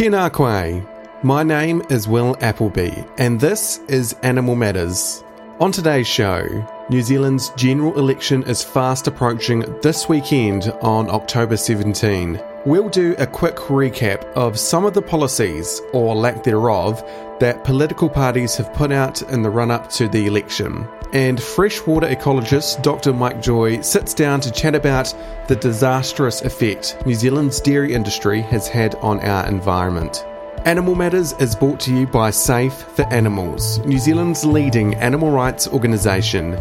Tēnā. My name is Will Appleby, and this is Animal Matters. On today's show, New Zealand's general election is fast approaching this weekend on October 17. We'll do a quick recap of some of the policies, or lack thereof, that political parties have put out in the run up to the election. And freshwater ecologist Dr. Mike Joy sits down to chat about the disastrous effect New Zealand's dairy industry has had on our environment. Animal Matters is brought to you by Safe for Animals, New Zealand's leading animal rights organisation.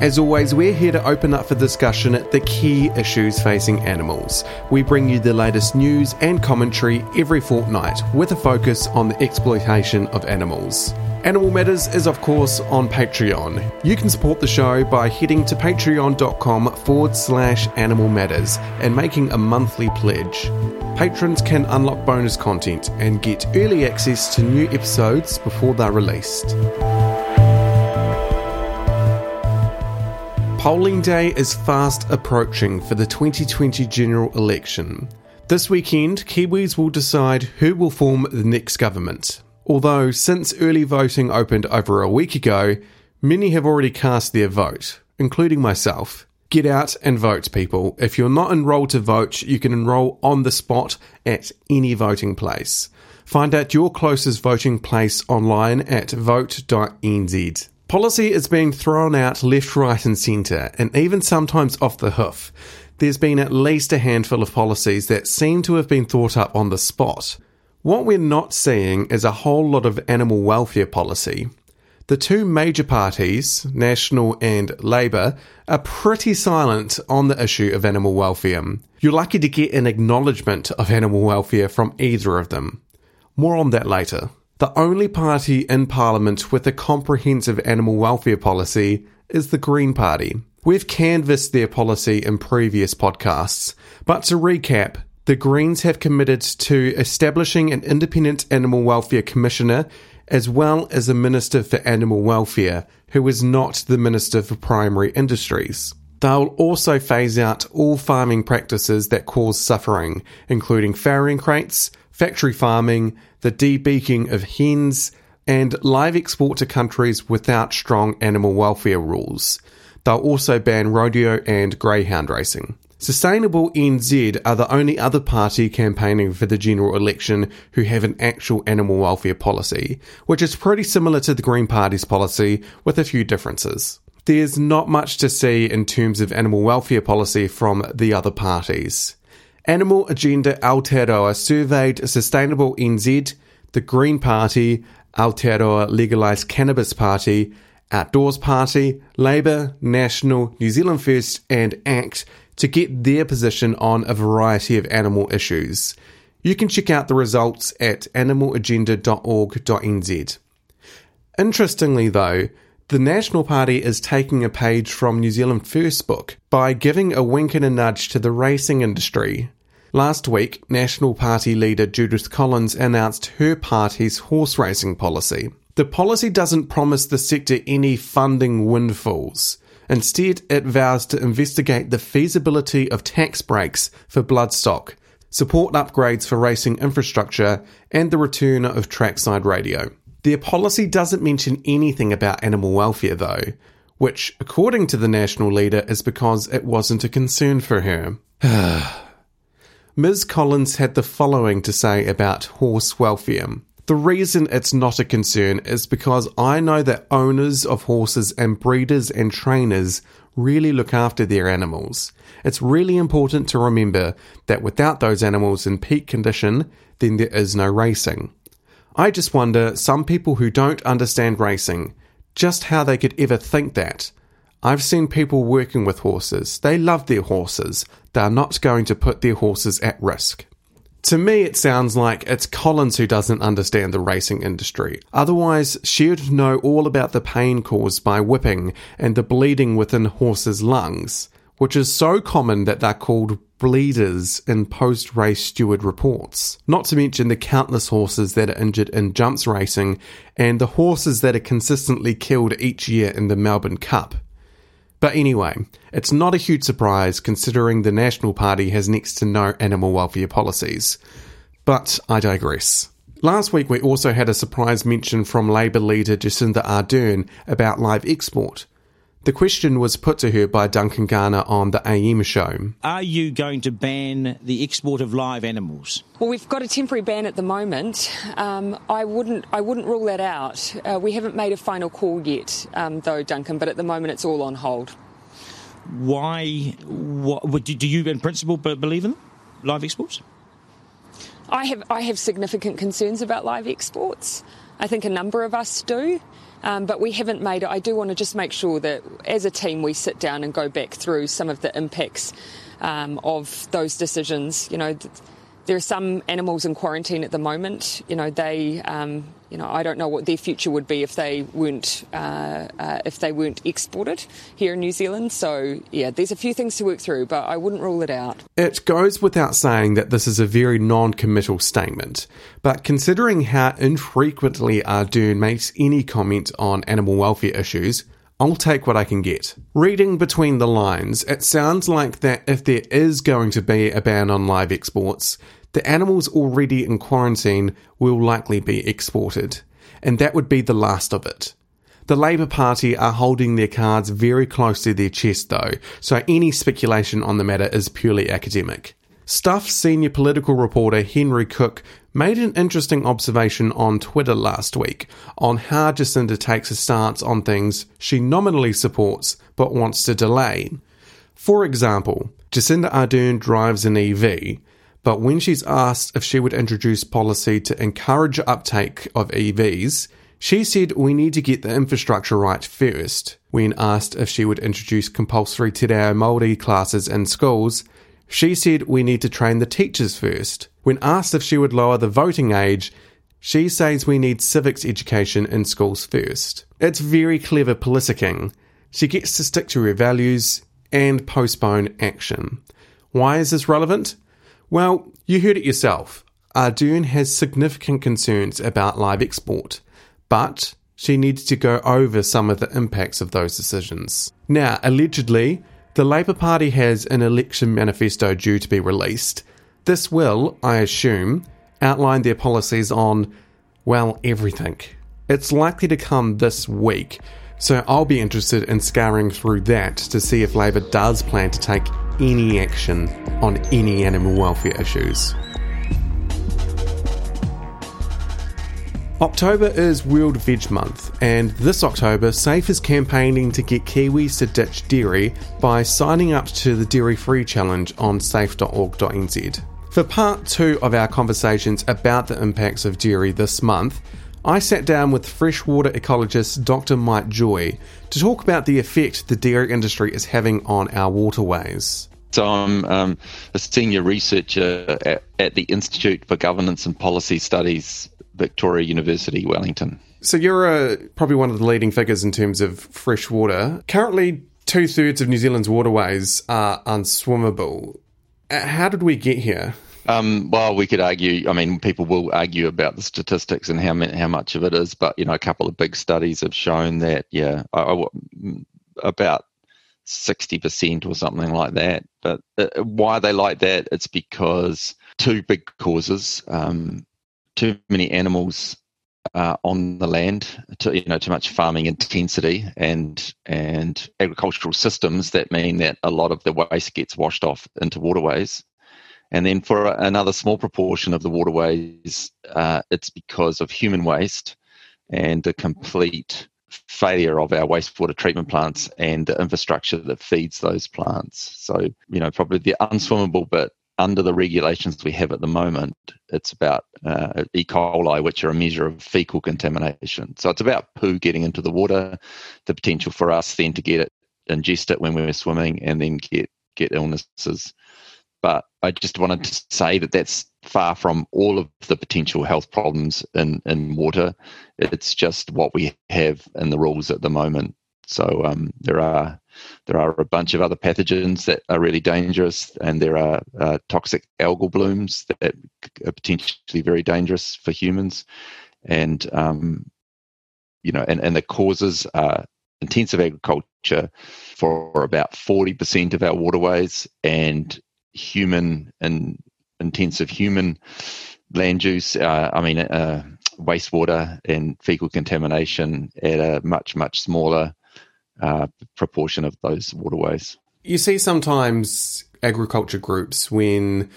As always, we're here to open up for discussion at the key issues facing animals. We bring you the latest news and commentary every fortnight with a focus on the exploitation of animals. Animal Matters is, of course, on Patreon. You can support the show by heading to patreon.com forward slash animal matters and making a monthly pledge. Patrons can unlock bonus content and get early access to new episodes before they're released. Polling day is fast approaching for the 2020 general election. This weekend, Kiwis will decide who will form the next government. Although, since early voting opened over a week ago, many have already cast their vote, including myself. Get out and vote, people. If you're not enrolled to vote, you can enrol on the spot at any voting place. Find out your closest voting place online at vote.nz. Policy is being thrown out left, right, and centre, and even sometimes off the hoof. There's been at least a handful of policies that seem to have been thought up on the spot. What we're not seeing is a whole lot of animal welfare policy. The two major parties, National and Labour, are pretty silent on the issue of animal welfare. You're lucky to get an acknowledgement of animal welfare from either of them. More on that later. The only party in Parliament with a comprehensive animal welfare policy is the Green Party. We've canvassed their policy in previous podcasts, but to recap, the Greens have committed to establishing an independent animal welfare commissioner as well as a Minister for Animal Welfare, who is not the Minister for Primary Industries. They'll also phase out all farming practices that cause suffering, including farrowing crates, factory farming, the debeaking of hens, and live export to countries without strong animal welfare rules. They'll also ban rodeo and greyhound racing. Sustainable NZ are the only other party campaigning for the general election who have an actual animal welfare policy, which is pretty similar to the Green Party's policy with a few differences. There's not much to see in terms of animal welfare policy from the other parties. Animal Agenda Aotearoa surveyed Sustainable NZ, the Green Party, Aotearoa Legalised Cannabis Party, Outdoors Party, Labour, National, New Zealand First, and ACT to get their position on a variety of animal issues. You can check out the results at animalagenda.org.nz. Interestingly, though, the National Party is taking a page from New Zealand First book by giving a wink and a nudge to the racing industry. Last week, National Party leader Judith Collins announced her party's horse racing policy. The policy doesn't promise the sector any funding windfalls. Instead, it vows to investigate the feasibility of tax breaks for bloodstock, support upgrades for racing infrastructure, and the return of trackside radio. Their policy doesn't mention anything about animal welfare, though, which, according to the national leader, is because it wasn't a concern for her. Ms. Collins had the following to say about horse welfare. The reason it's not a concern is because I know that owners of horses and breeders and trainers really look after their animals. It's really important to remember that without those animals in peak condition, then there is no racing. I just wonder some people who don't understand racing, just how they could ever think that. I've seen people working with horses. They love their horses. They're not going to put their horses at risk. To me, it sounds like it's Collins who doesn't understand the racing industry. Otherwise, she'd know all about the pain caused by whipping and the bleeding within horses' lungs, which is so common that they're called bleeders in post race steward reports. Not to mention the countless horses that are injured in jumps racing and the horses that are consistently killed each year in the Melbourne Cup. But anyway, it's not a huge surprise considering the National Party has next to no animal welfare policies. But I digress. Last week, we also had a surprise mention from Labour leader Jacinda Ardern about live export. The question was put to her by Duncan Garner on the AM show. Are you going to ban the export of live animals? Well, we've got a temporary ban at the moment. Um, I wouldn't, I wouldn't rule that out. Uh, we haven't made a final call yet, um, though, Duncan. But at the moment, it's all on hold. Why? What, do you, in principle, believe in live exports? I have, I have significant concerns about live exports. I think a number of us do. Um, but we haven't made it. I do want to just make sure that as a team we sit down and go back through some of the impacts um, of those decisions. You know, th- there are some animals in quarantine at the moment. You know, they, um, you know, I don't know what their future would be if they weren't uh, uh, if they weren't exported here in New Zealand. So yeah, there's a few things to work through, but I wouldn't rule it out. It goes without saying that this is a very non-committal statement, but considering how infrequently Ardern makes any comment on animal welfare issues. I'll take what I can get. Reading between the lines, it sounds like that if there is going to be a ban on live exports, the animals already in quarantine will likely be exported, and that would be the last of it. The Labour Party are holding their cards very close to their chest, though, so any speculation on the matter is purely academic. Stuff senior political reporter Henry Cooke made an interesting observation on Twitter last week on how Jacinda takes a stance on things she nominally supports but wants to delay. For example, Jacinda Ardern drives an EV, but when she's asked if she would introduce policy to encourage uptake of EVs, she said we need to get the infrastructure right first. When asked if she would introduce compulsory Te Reo Māori classes in schools, she said we need to train the teachers first. When asked if she would lower the voting age, she says we need civics education in schools first. It's very clever politicking. She gets to stick to her values and postpone action. Why is this relevant? Well, you heard it yourself. Ardern has significant concerns about live export, but she needs to go over some of the impacts of those decisions. Now, allegedly, the Labour Party has an election manifesto due to be released. This will, I assume, outline their policies on, well, everything. It's likely to come this week, so I'll be interested in scouring through that to see if Labour does plan to take any action on any animal welfare issues. October is World Veg Month, and this October, SAFE is campaigning to get Kiwis to ditch dairy by signing up to the Dairy Free Challenge on safe.org.nz. For part two of our conversations about the impacts of dairy this month, I sat down with freshwater ecologist Dr. Mike Joy to talk about the effect the dairy industry is having on our waterways. So I'm um, a senior researcher at, at, the Institute for Governance and Policy Studies, Victoria University, Wellington. So you're uh, probably one of the leading figures in terms of fresh water. Currently, two thirds of New Zealand's waterways are unswimmable. Uh, how did we get here? Um, well, we could argue. I mean, people will argue about the statistics and how how much of it is, but you know, a couple of big studies have shown that yeah, I, I, about sixty percent or something like that. But uh, why they like that? It's because two big causes: um, too many animals uh, on the land, to, you know, too much farming intensity, and and agricultural systems that mean that a lot of the waste gets washed off into waterways. And then for another small proportion of the waterways, uh, it's because of human waste and the complete failure of our wastewater treatment plants and the infrastructure that feeds those plants. So, you know, probably the unswimmable bit under the regulations we have at the moment, it's about uh, E. coli, which are a measure of fecal contamination. So it's about poo getting into the water, the potential for us then to get it, ingest it when we're swimming, and then get get illnesses but I just wanted to say that that's far from all of the potential health problems in, in water. It's just what we have in the rules at the moment. So um, there are there are a bunch of other pathogens that are really dangerous, and there are uh, toxic algal blooms that are potentially very dangerous for humans. And um, you know, and, and the causes are intensive agriculture for about 40% of our waterways and human and intensive human land use, uh, I mean, uh, wastewater and fecal contamination at a much, much smaller uh, proportion of those waterways. You see sometimes agriculture groups when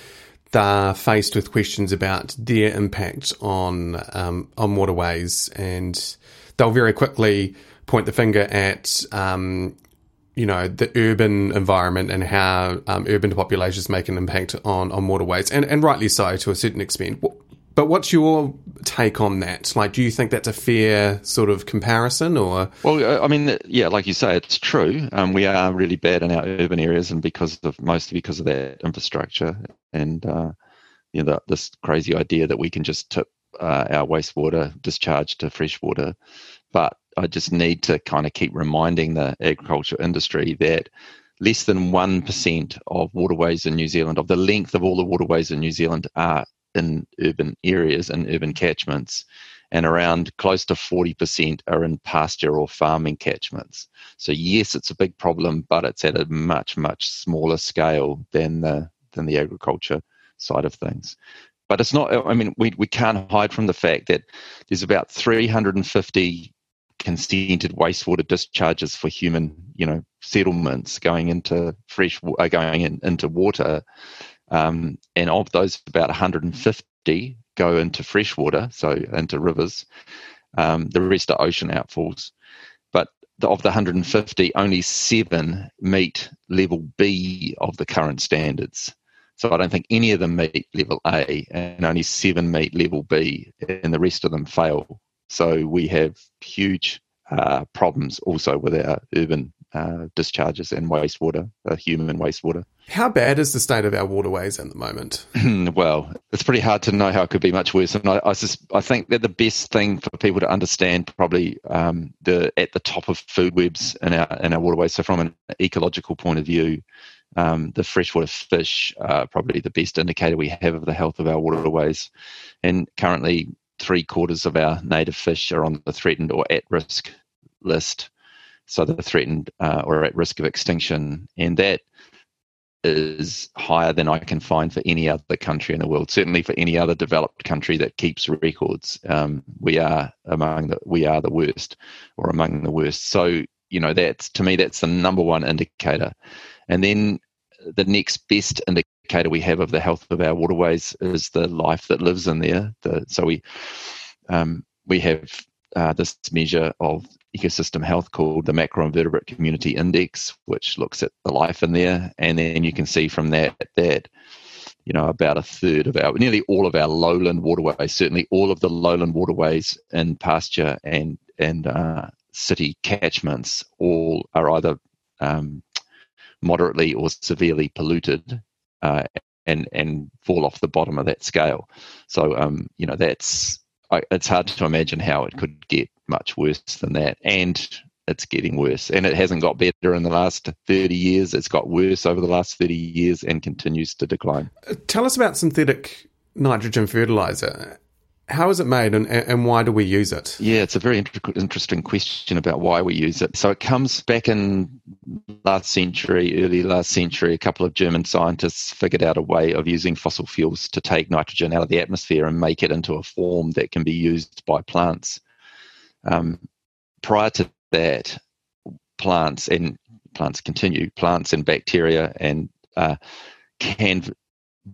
they're faced with questions about their impact on um, on waterways, and they'll very quickly point the finger at um, you know the urban environment and how um, urban populations make an impact on on waterways, and and rightly so to a certain extent. But what's your take on that? Like, do you think that's a fair sort of comparison, or? Well, I mean, yeah, like you say, it's true. Um, we are really bad in our urban areas, and because of mostly because of that infrastructure, and uh, you know, the, this crazy idea that we can just tip uh, our wastewater discharge to freshwater. But I just need to kind of keep reminding the agriculture industry that less than 1% of waterways in New Zealand, of the length of all the waterways in New Zealand, are in urban areas and urban catchments, and around close to 40% are in pasture or farming catchments. So yes, it's a big problem, but it's at a much much smaller scale than the than the agriculture side of things. But it's not. I mean, we we can't hide from the fact that there's about 350 consented wastewater discharges for human, you know, settlements going into fresh, uh, going in, into water um, and of those, about 150 go into freshwater, so into rivers. Um, the rest are ocean outfalls. But of the 150, only seven meet level B of the current standards. So I don't think any of them meet level A, and only seven meet level B, and the rest of them fail. So we have huge uh, problems also with our urban uh, discharges and wastewater, uh, human wastewater. How bad is the state of our waterways at the moment? well, it's pretty hard to know how it could be much worse. And I, I, just, I think that the best thing for people to understand, probably um, the at the top of food webs in our in our waterways. So from an ecological point of view, um, the freshwater fish are probably the best indicator we have of the health of our waterways. And currently, three quarters of our native fish are on the threatened or at risk list. So they're threatened uh, or at risk of extinction, and that is higher than I can find for any other country in the world. Certainly for any other developed country that keeps records, um, we are among the we are the worst or among the worst. So you know that's to me that's the number one indicator, and then the next best indicator we have of the health of our waterways is the life that lives in there. The, so we um, we have uh, this measure of ecosystem health called the Macroinvertebrate Community Index, which looks at the life in there, and then you can see from that that you know about a third of our, nearly all of our lowland waterways, certainly all of the lowland waterways in pasture and and uh, city catchments, all are either um, moderately or severely polluted. Uh, and, and fall off the bottom of that scale. So um, you know that's I, it's hard to imagine how it could get much worse than that. And it's getting worse. And it hasn't got better in the last 30 years. It's got worse over the last 30 years and continues to decline. Uh, tell us about synthetic nitrogen fertilizer. How is it made and, and why do we use it? Yeah, it's a very interesting question about why we use it. So it comes back in last century, early last century, a couple of German scientists figured out a way of using fossil fuels to take nitrogen out of the atmosphere and make it into a form that can be used by plants. Um, prior to that, plants and plants continue, plants and bacteria and uh, can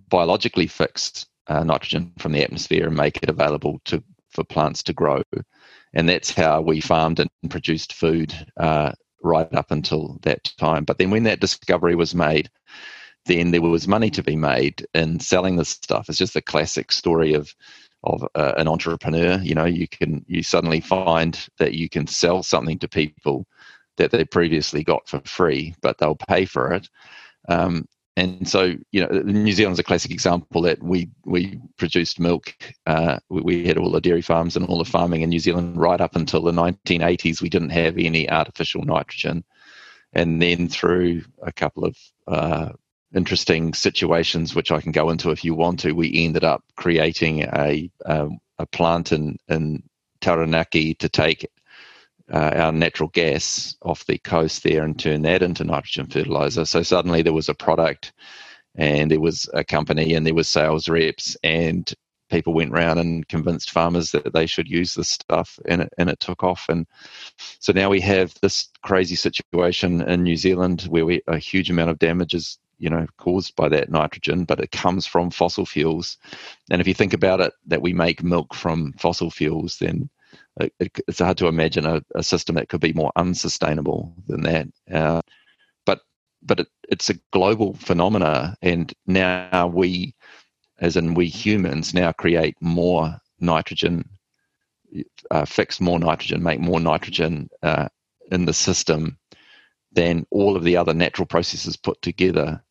biologically fix uh, nitrogen from the atmosphere and make it available to for plants to grow. And that's how we farmed and produced food uh, right up until that time. But then when that discovery was made, then there was money to be made in selling this stuff. It's just a classic story of of uh, an entrepreneur. You know, you can you suddenly find that you can sell something to people that they previously got for free, but they'll pay for it. Um, and so, you know, New Zealand's a classic example that we we produced milk. Uh, we, we, had all the dairy farms and all the farming in New Zealand right up until the 1980s. We didn't have any artificial nitrogen, and then through a couple of uh, interesting situations, which I can go into if you want to, we ended up creating a a plant in in Taranaki to take uh, our natural gas off the coast there and turn that into nitrogen fertilizer. So suddenly there was a product and there was a company and there was sales reps and people went around and convinced farmers that they should use this stuff, and it and it took off. And so now we have this crazy situation in New Zealand where we a huge amount of damage is you know caused by that nitrogen, but it comes from fossil fuels. And if you think about it, that we make milk from fossil fuels, then it, it, it's hard to imagine a, a, system that could be more unsustainable than that. Uh, but but it, it's a global phenomena, and now we, as in we humans, now create more nitrogen, uh, fix more nitrogen, make more nitrogen uh, in the system than all of the other natural processes put together.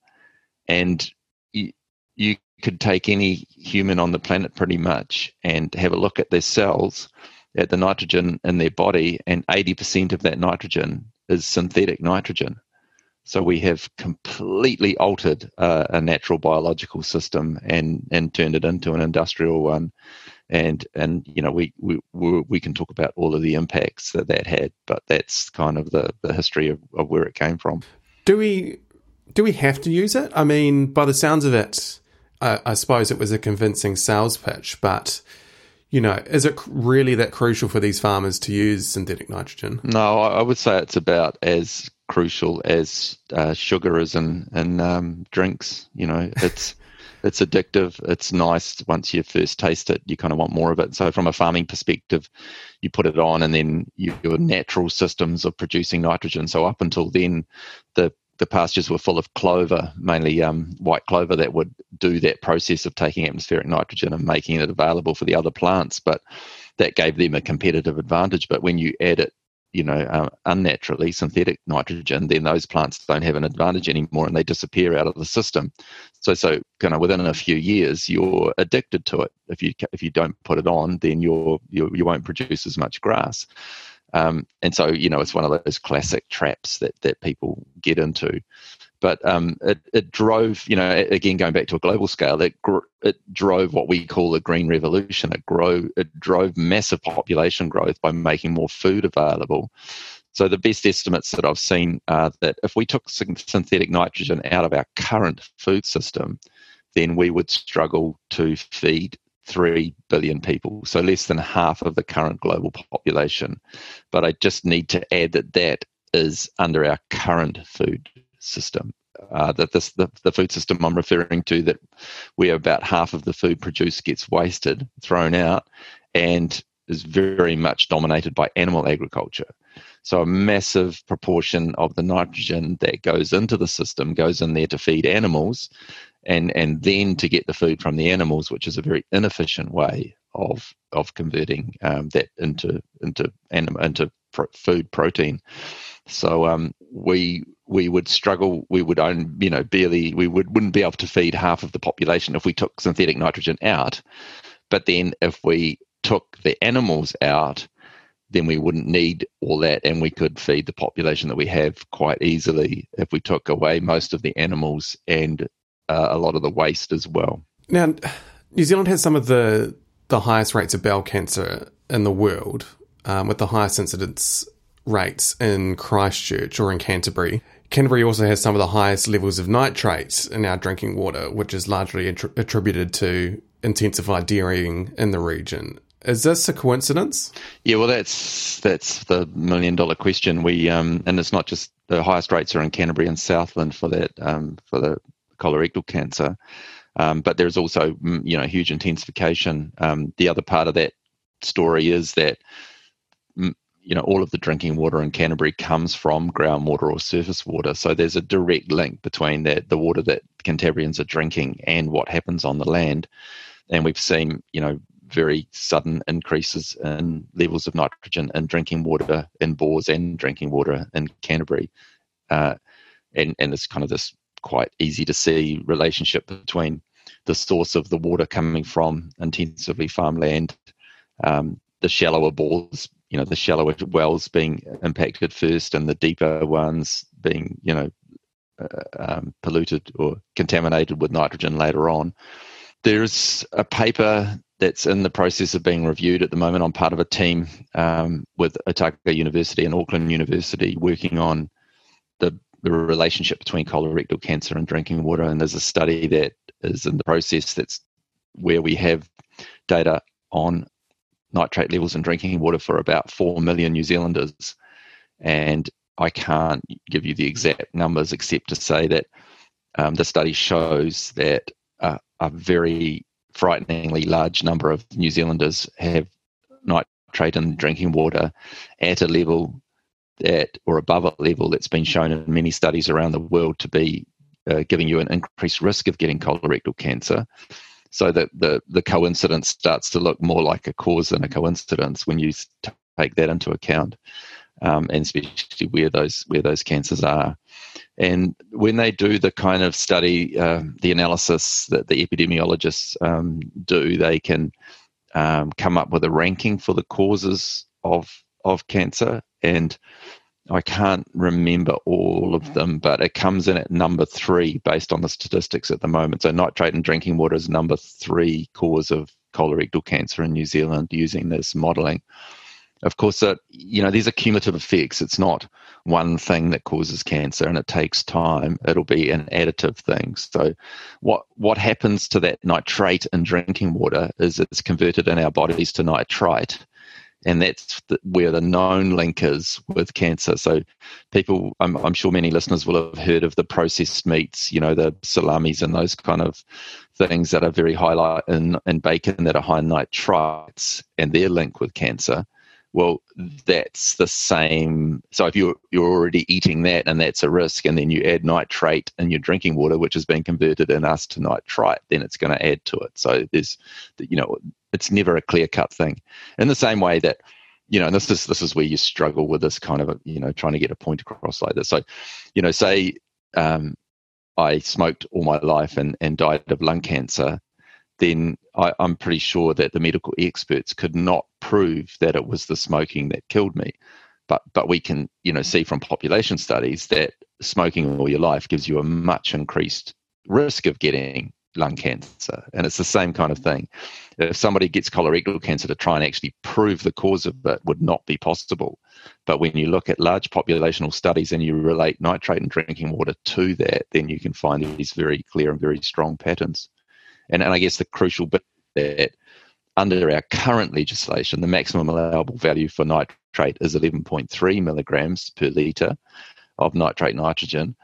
And you, you could take any human on the planet pretty much and have a look at their cells, at the nitrogen in their body, and 80% of that nitrogen is synthetic nitrogen. So we have completely altered uh, a natural biological system and, and turned it into an industrial one. And and you know we, we we can talk about all of the impacts that that had, but that's kind of the, the history of, of where it came from. Do we do we have to use it? I mean, by the sounds of it, I, I suppose it was a convincing sales pitch, but you know, is it really that crucial for these farmers to use synthetic nitrogen? No, I would say it's about as crucial as uh, sugar is in in um, drinks. You know, it's it's addictive. It's nice once you first taste it. You kind of want more of it. So from a farming perspective, you put it on, and then you, your natural systems of producing nitrogen. So up until then, the the pastures were full of clover, mainly um, white clover, that would do that process of taking atmospheric nitrogen and making it available for the other plants. But that gave them a competitive advantage. But when you add it you know, um, unnaturally synthetic nitrogen, then those plants don't have an advantage anymore and they disappear out of the system. So, so kind of within a few years, you're addicted to it. If you if you don't put it on, then you're you you won't produce as much grass. Um, and so, you know, it's one of those classic traps that that people get into but um, it, it drove, you know, again going back to a global scale, it gr- it drove what we call the green revolution. It grow it drove massive population growth by making more food available. So the best estimates that I've seen are that if we took synthetic nitrogen out of our current food system, then we would struggle to feed 3 billion people, so less than half of the current global population. But I just need to add that that is under our current food system. Uh, that this the, the food system I'm referring to that where about half of the food produced gets wasted, thrown out, and is very much dominated by animal agriculture. So a massive proportion of the nitrogen that goes into the system goes in there to feed animals, and and then to get the food from the animals, which is a very inefficient way of of converting um, that into into anim- into food protein. So um, we we would struggle. We would own, you know, barely. We would wouldn't be able to feed half of the population if we took synthetic nitrogen out. But then, if we took the animals out, then we wouldn't need all that, and we could feed the population that we have quite easily if we took away most of the animals and uh, a lot of the waste as well. Now, New Zealand has some of the the highest rates of bowel cancer in the world, um, with the highest incidence rates in Christchurch or in Canterbury. Canterbury also has some of the highest levels of nitrates in our drinking water, which is largely attributed to intensified dairying in the region. Is this a coincidence? Yeah, well, that's that's the million dollar question. We um, and it's not just the highest rates are in Canterbury and Southland for that um, for the colorectal cancer, um, but there's also mm, you know huge intensification. Um, the other part of that story is that mm, you know all of the drinking water in Canterbury comes from groundwater or surface water. So there's a direct link between that the water that Cantabrians are drinking and what happens on the land. And we've seen you know very sudden increases in levels of nitrogen in drinking water in bores and drinking water in Canterbury. Uh, and and it's kind of this quite easy to see relationship between the source of the water coming from intensively farmland, um, the shallower bores you know the shallower wells being impacted first and the deeper ones being you know uh, um, polluted or contaminated with nitrogen later on. There's a paper that's in the process of being reviewed at the moment. I'm part of a team um, with Otago University and Auckland University working on the, the relationship between colorectal cancer and drinking water. And there's a study that is in the process that's where we have data on nitrate levels in drinking water for about 4 million New Zealanders. And I can't give you the exact numbers except to say that um, the study shows that uh, a very frighteningly large number of New Zealanders have nitrate in drinking water at a level that or above a level that's been shown in many studies around the world to be uh, giving you an increased risk of getting colorectal cancer. So that the, the coincidence starts to look more like a cause than a coincidence when you take that into account, um, and especially where those where those cancers are. And when they do the kind of study, uh, the analysis that the epidemiologists um, do, they can um, come up with a ranking for the causes of of cancer and I can't remember all of them, but it comes in at number three based on the statistics at the moment. So, nitrate in drinking water is number three cause of colorectal cancer in New Zealand using this modelling. Of course, uh, you know these are cumulative effects. It's not one thing that causes cancer, and it takes time. It'll be an additive thing. So, what what happens to that nitrate in drinking water is it's converted in our bodies to nitrite, and that's the, where the known link is with cancer. So, people, I'm, I'm, sure many listeners will have heard of the processed meats, you know, the salamis and those kind of things that are very high in, in bacon that are high in nitrites and their link with cancer. Well, that's the same. So if you're you're already eating that and that's a risk, and then you add nitrate in your drinking water, which has been converted in us to nitrite, then it's going to add to it. So there's, you know, it's never a clear cut thing. In the same way that, you know, and this is this is where you struggle with this kind of, you know, trying to get a point across like this. So, you know, say um, I smoked all my life and and died of lung cancer, then I, I'm pretty sure that the medical experts could not prove that it was the smoking that killed me. But but we can, you know, see from population studies that smoking all your life gives you a much increased risk of getting lung cancer. And it's the same kind of thing. If somebody gets colorectal cancer to try and actually prove the cause of it would not be possible. But when you look at large populational studies and you relate nitrate in drinking water to that, then you can find these very clear and very strong patterns. And, and I guess the crucial bit that under our current legislation, the maximum allowable value for nitrate is 11.3 milligrams per litre of nitrate nitrogen.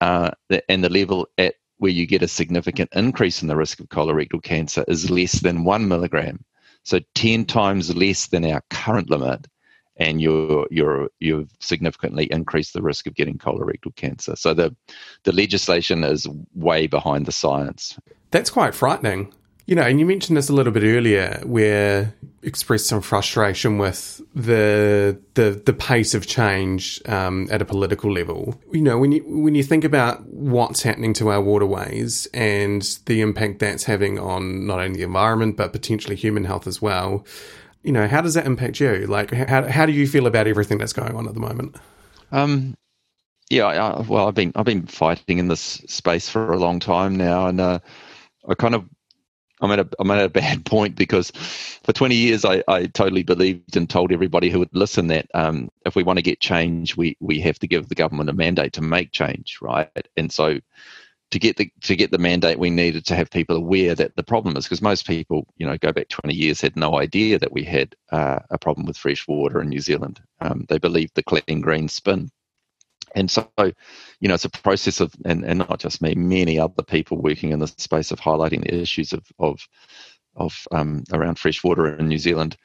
Uh, and the level at where you get a significant increase in the risk of colorectal cancer is less than one milligram. So 10 times less than our current limit, and you're, you're, you've significantly increased the risk of getting colorectal cancer. So the, the legislation is way behind the science. That's quite frightening. You know, and you mentioned this a little bit earlier, where expressed some frustration with the the the pace of change um, at a political level. You know, when you when you think about what's happening to our waterways and the impact that's having on not only the environment but potentially human health as well. You know, how does that impact you? Like, how how do you feel about everything that's going on at the moment? Um, yeah, I, well, I've been I've been fighting in this space for a long time now, and uh, I kind of I'm at a I'm at a bad point because for 20 years I, I totally believed and told everybody who would listen that um, if we want to get change, we we have to give the government a mandate to make change, right? And so to get the to get the mandate, we needed to have people aware that the problem is because most people, you know, go back 20 years had no idea that we had uh, a problem with fresh water in New Zealand. Um, they believed the clean green spin and so, you know, it's a process of, and, and not just me, many other people working in the space of highlighting the issues of of of um, around freshwater in New Zealand.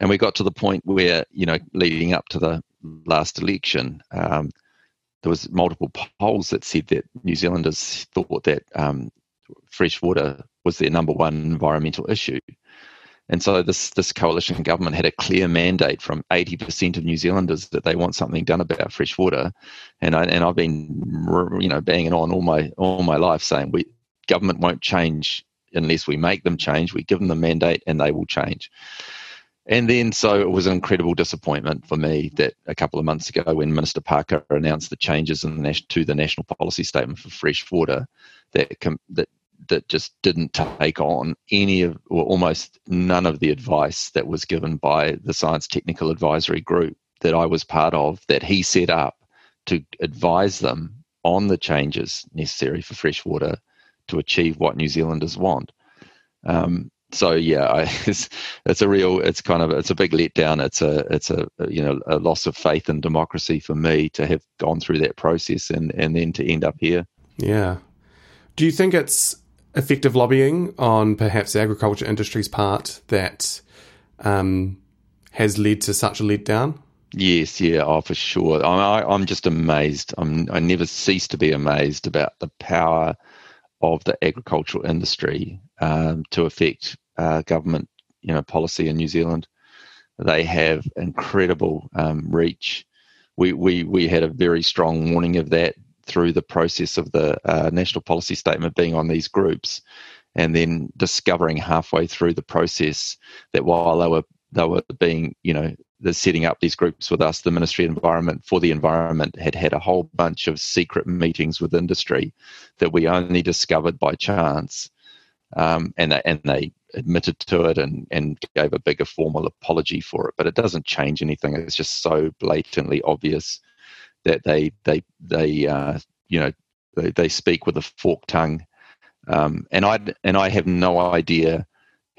And we got to the point where, you know, leading up to the last election, um, there was multiple polls that said that New Zealanders thought that um, was their number one environmental issue. And so this this coalition government had a clear mandate from 80% of New Zealanders that they want something done about fresh water. And I, and I've been you know banging on all my all my life saying we government won't change unless we make them change. We give them the mandate and they will change. And then, so it was an incredible disappointment for me that a couple of months ago, when Minister Parker announced the changes the, to the national policy statement for fresh water, that, that that just didn't take on any of, or almost none of the advice that was given by the Science Technical Advisory Group that I was part of, that he set up to advise them on the changes necessary for fresh water to achieve what New Zealanders want. Um, so yeah, I, it's, it's a real, it's kind of, it's a big letdown. It's a, it's a, you know, a loss of faith in democracy for me to have gone through that process and and then to end up here. Yeah. Do you think it's effective lobbying on perhaps the agriculture industry's part that um, has led to such a letdown? Yes, yeah, oh, for sure. I, I'm just amazed. I'm, I never cease to be amazed about the power of the agricultural industry um, to affect uh, government, you know, policy in New Zealand. They have incredible um, reach. We, we we had a very strong warning of that through the process of the uh, national policy statement being on these groups, and then discovering halfway through the process that while they were they were being, you know, the setting up these groups with us, the Ministry of Environment for the Environment had had a whole bunch of secret meetings with industry that we only discovered by chance, um, and they, and they admitted to it and and gave a bigger formal apology for it. But it doesn't change anything. It's just so blatantly obvious that they they they uh, you know they, they speak with a forked tongue, um, and I and I have no idea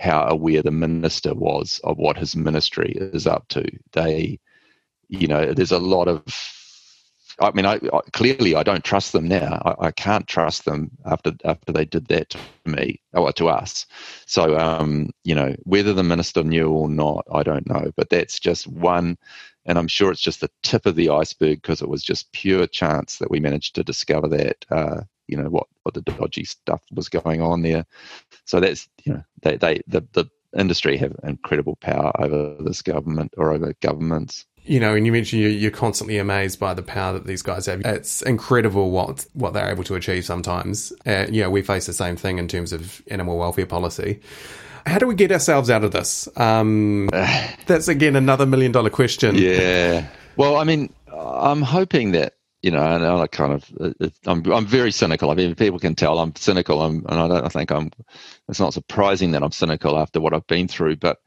how aware the minister was of what his ministry is up to. They, you know, there's a lot of. I mean, I, I clearly I don't trust them now. I, I, can't trust them after after they did that to me or to us. So, um, you know, whether the minister knew or not, I don't know. But that's just one, and I'm sure it's just the tip of the iceberg because it was just pure chance that we managed to discover that. Uh, you know what what the dodgy stuff was going on there. So that's you know they they the the industry have incredible power over this government or over governments. You know, and you mentioned you're constantly amazed by the power that these guys have. It's incredible what what they're able to achieve sometimes. Uh, you know, we face the same thing in terms of animal welfare policy. How do we get ourselves out of this? Um, that's again another million dollar question. Yeah. Well, I mean, I'm hoping that you know, and I kind of, I'm, I'm very cynical. I mean, people can tell I'm cynical, I'm, and I don't I think I'm. It's not surprising that I'm cynical after what I've been through, but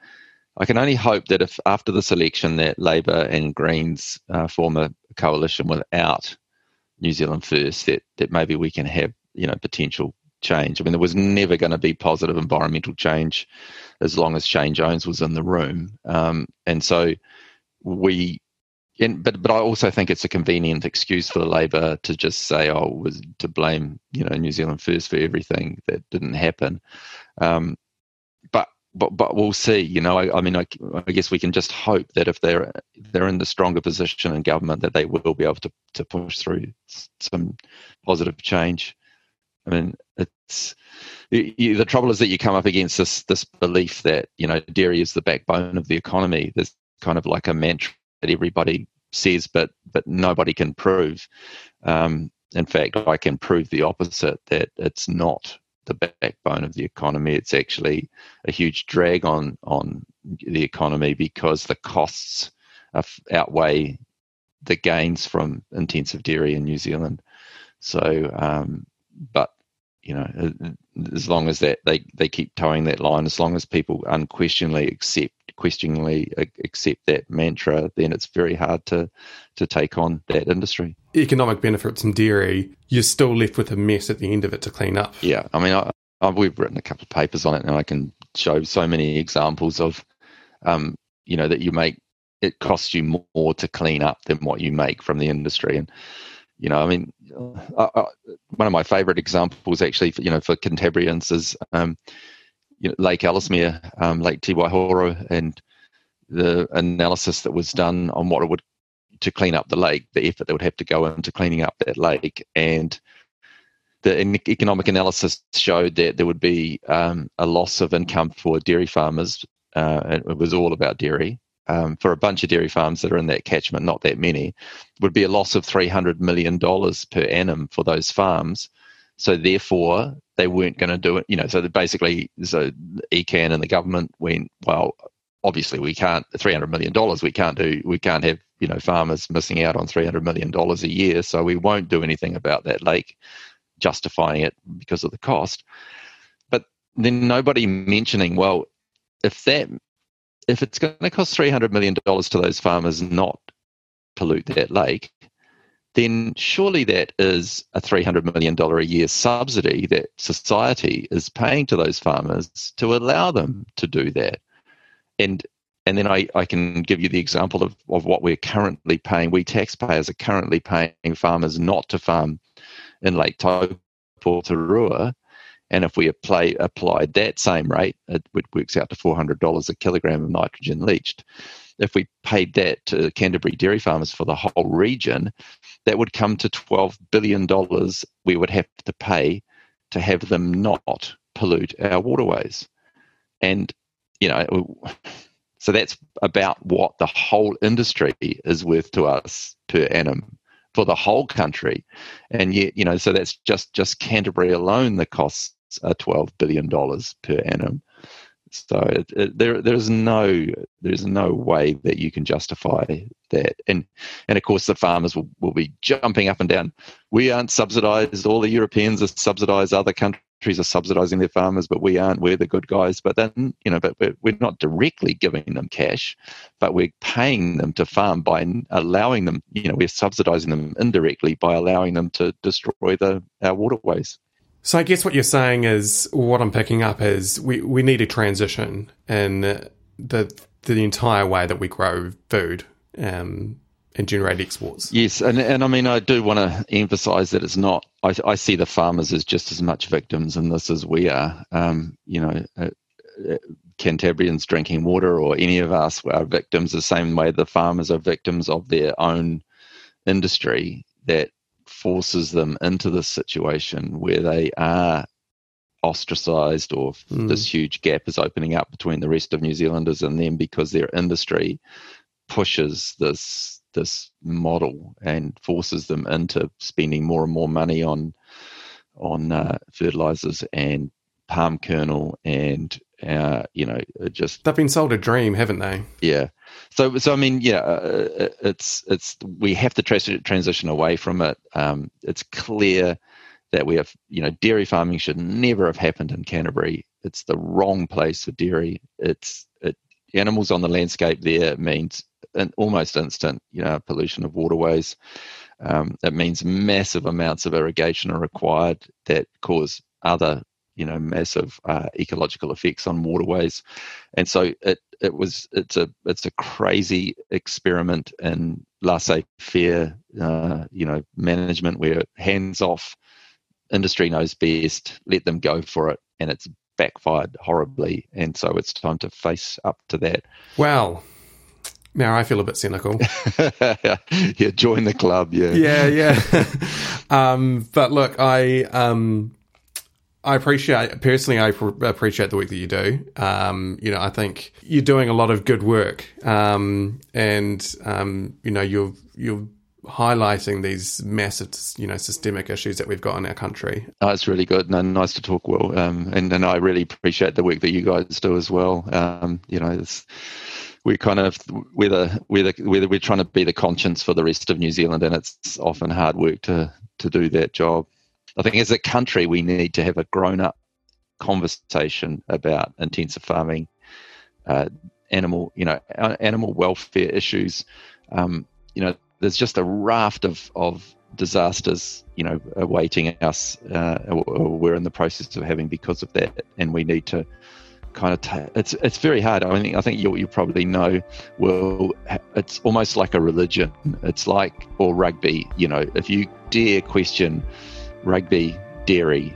I can only hope that if after this election that Labour and Greens uh, form a coalition without New Zealand First, that that maybe we can have you know potential change. I mean, there was never going to be positive environmental change as long as Shane Jones was in the room, um, and so we and, but but I also think it's a convenient excuse for the Labour to just say, "Oh, was to blame you know New Zealand First for everything that didn't happen." Um, but but but we'll see. You know, I, I mean, I, I, guess we can just hope that if they're they're in the stronger position in government, that they will be able to to push through some positive change. I mean, it's you, the trouble is that you come up against this this belief that you know dairy is the backbone of the economy. There's kind of like a mantra that everybody says, but but nobody can prove. Um, in fact, I can prove the opposite that it's not the backbone of the economy. It's actually a huge drag on on the economy because the costs outweigh the gains from intensive dairy in New Zealand. So, um, but you know, as long as that they, they keep towing that line, as long as people unquestionably accept questioningly accept that mantra, then it's very hard to to take on that industry. Economic benefits in dairy, you're still left with a mess at the end of it to clean up. Yeah, I mean, I, I, we've written a couple of papers on it, and I can show so many examples of, um, you know, that you make it costs you more to clean up than what you make from the industry, and you know, I mean, uh, uh, one of my favourite examples actually, for, you know, for Cantabrians is um, you know, Lake Ellesmere, um, Lake Te Waihora, and the analysis that was done on what it would to clean up the lake, the effort that would have to go into cleaning up that lake, and the economic analysis showed that there would be um, a loss of income for dairy farmers. Uh, it was all about dairy. Um, for a bunch of dairy farms that are in that catchment, not that many, would be a loss of $300 million per annum for those farms. So therefore, they weren't going to do it. You know, so basically, so ECAN and the government went, well, obviously we can't three hundred million dollars. We can't do. We can't have you know farmers missing out on three hundred million dollars a year. So we won't do anything about that lake, justifying it because of the cost. But then nobody mentioning, well, if that if it's going to cost three hundred million dollars to those farmers not pollute that lake, then surely that is a $300 million a year subsidy that society is paying to those farmers to allow them to do that. And and then I, I can give you the example of, of what we're currently paying. We taxpayers are currently paying farmers not to farm in Lake Taupo Rua. And if we apply, applied that same rate, it works out to $400 a kilogram of nitrogen leached if we paid that to Canterbury dairy farmers for the whole region, that would come to $12 billion we would have to pay to have them not pollute our waterways. And, you know, so that's about what the whole industry is worth to us per annum for the whole country. And yet, you know, so that's just, just Canterbury alone, the costs are $12 billion per annum. So it, it, there, there's no, there's no way that you can justify that. And, and of course, the farmers will, will be jumping up and down. We aren't subsidised. All the Europeans are subsidised. Other countries are subsidising their farmers, but we aren't. We're the good guys. But then, you know, but we're not directly giving them cash, but we're paying them to farm by allowing them. You know, we're subsidising them indirectly by allowing them to destroy the our waterways. So I guess what you're saying is what I'm picking up is we, we need a transition in the the entire way that we grow food um, and generate exports. Yes, and and I mean I do want to emphasise that it's not. I, I see the farmers as just as much victims in this as we are. Um, you know. Uh, uh, Cantabrians drinking water, or any of us are victims the same way the farmers are victims of their own industry. That forces them into this situation where they are ostracized or mm. this huge gap is opening up between the rest of New Zealanders and them because their industry pushes this this model and forces them into spending more and more money on on uh, fertilizers and palm kernel and uh, you know just they've been sold a dream haven't they yeah so, so I mean, yeah, uh, uh, it's it's we have to transition away from it. Um, it's clear that we have, you know, dairy farming should never have happened in Canterbury. It's the wrong place for dairy. It's it, animals on the landscape there means an almost instant, you know, pollution of waterways. Um, it means massive amounts of irrigation are required that cause other you know massive uh, ecological effects on waterways, and so it it was it's a it's a crazy experiment in laissez-faire uh, you know management where hands off, industry knows best, let them go for it, and it's backfired horribly, and so it's time to face up to that. Well. Now I feel a bit cynical. yeah, join the club. Yeah, yeah, yeah. um, but look, I um, I appreciate personally. I appreciate the work that you do. Um, you know, I think you're doing a lot of good work, um, and um, you know, you're you're highlighting these massive, you know, systemic issues that we've got in our country. Oh, it's really good and nice to talk, Will. Um, and and I really appreciate the work that you guys do as well. Um, you know, it's we kind of we're the we're the we're, the, we're trying to be the conscience for the rest of New Zealand, and it's often hard work to to do that job. I think as a country, we need to have a grown up conversation about intensive farming, uh, animal, you know, animal welfare issues. Um, you know, there's just a raft of, of disasters, you know, awaiting us, uh, we're in the process of having because of that, and we need to kind of t- it's it's very hard. I mean, I think you you probably know. Well, it's almost like a religion. It's like or rugby. You know, if you dare question rugby, dairy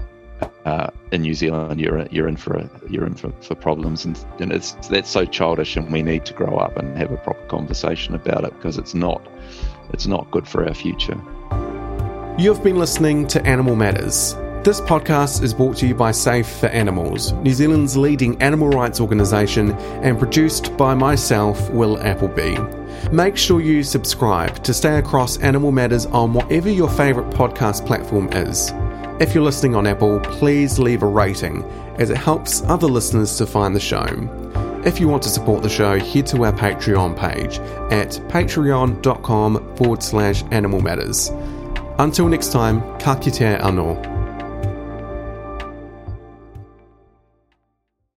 uh, in New Zealand, you're you're in for a, you're in for, for problems, and, and it's that's so childish, and we need to grow up and have a proper conversation about it because it's not it's not good for our future. You've been listening to Animal Matters. This podcast is brought to you by Safe for Animals, New Zealand's leading animal rights organisation, and produced by myself, Will Appleby. Make sure you subscribe to stay across Animal Matters on whatever your favourite podcast platform is. If you're listening on Apple, please leave a rating, as it helps other listeners to find the show. If you want to support the show, head to our Patreon page at patreon.com forward slash animal matters. Until next time, ka kite anō.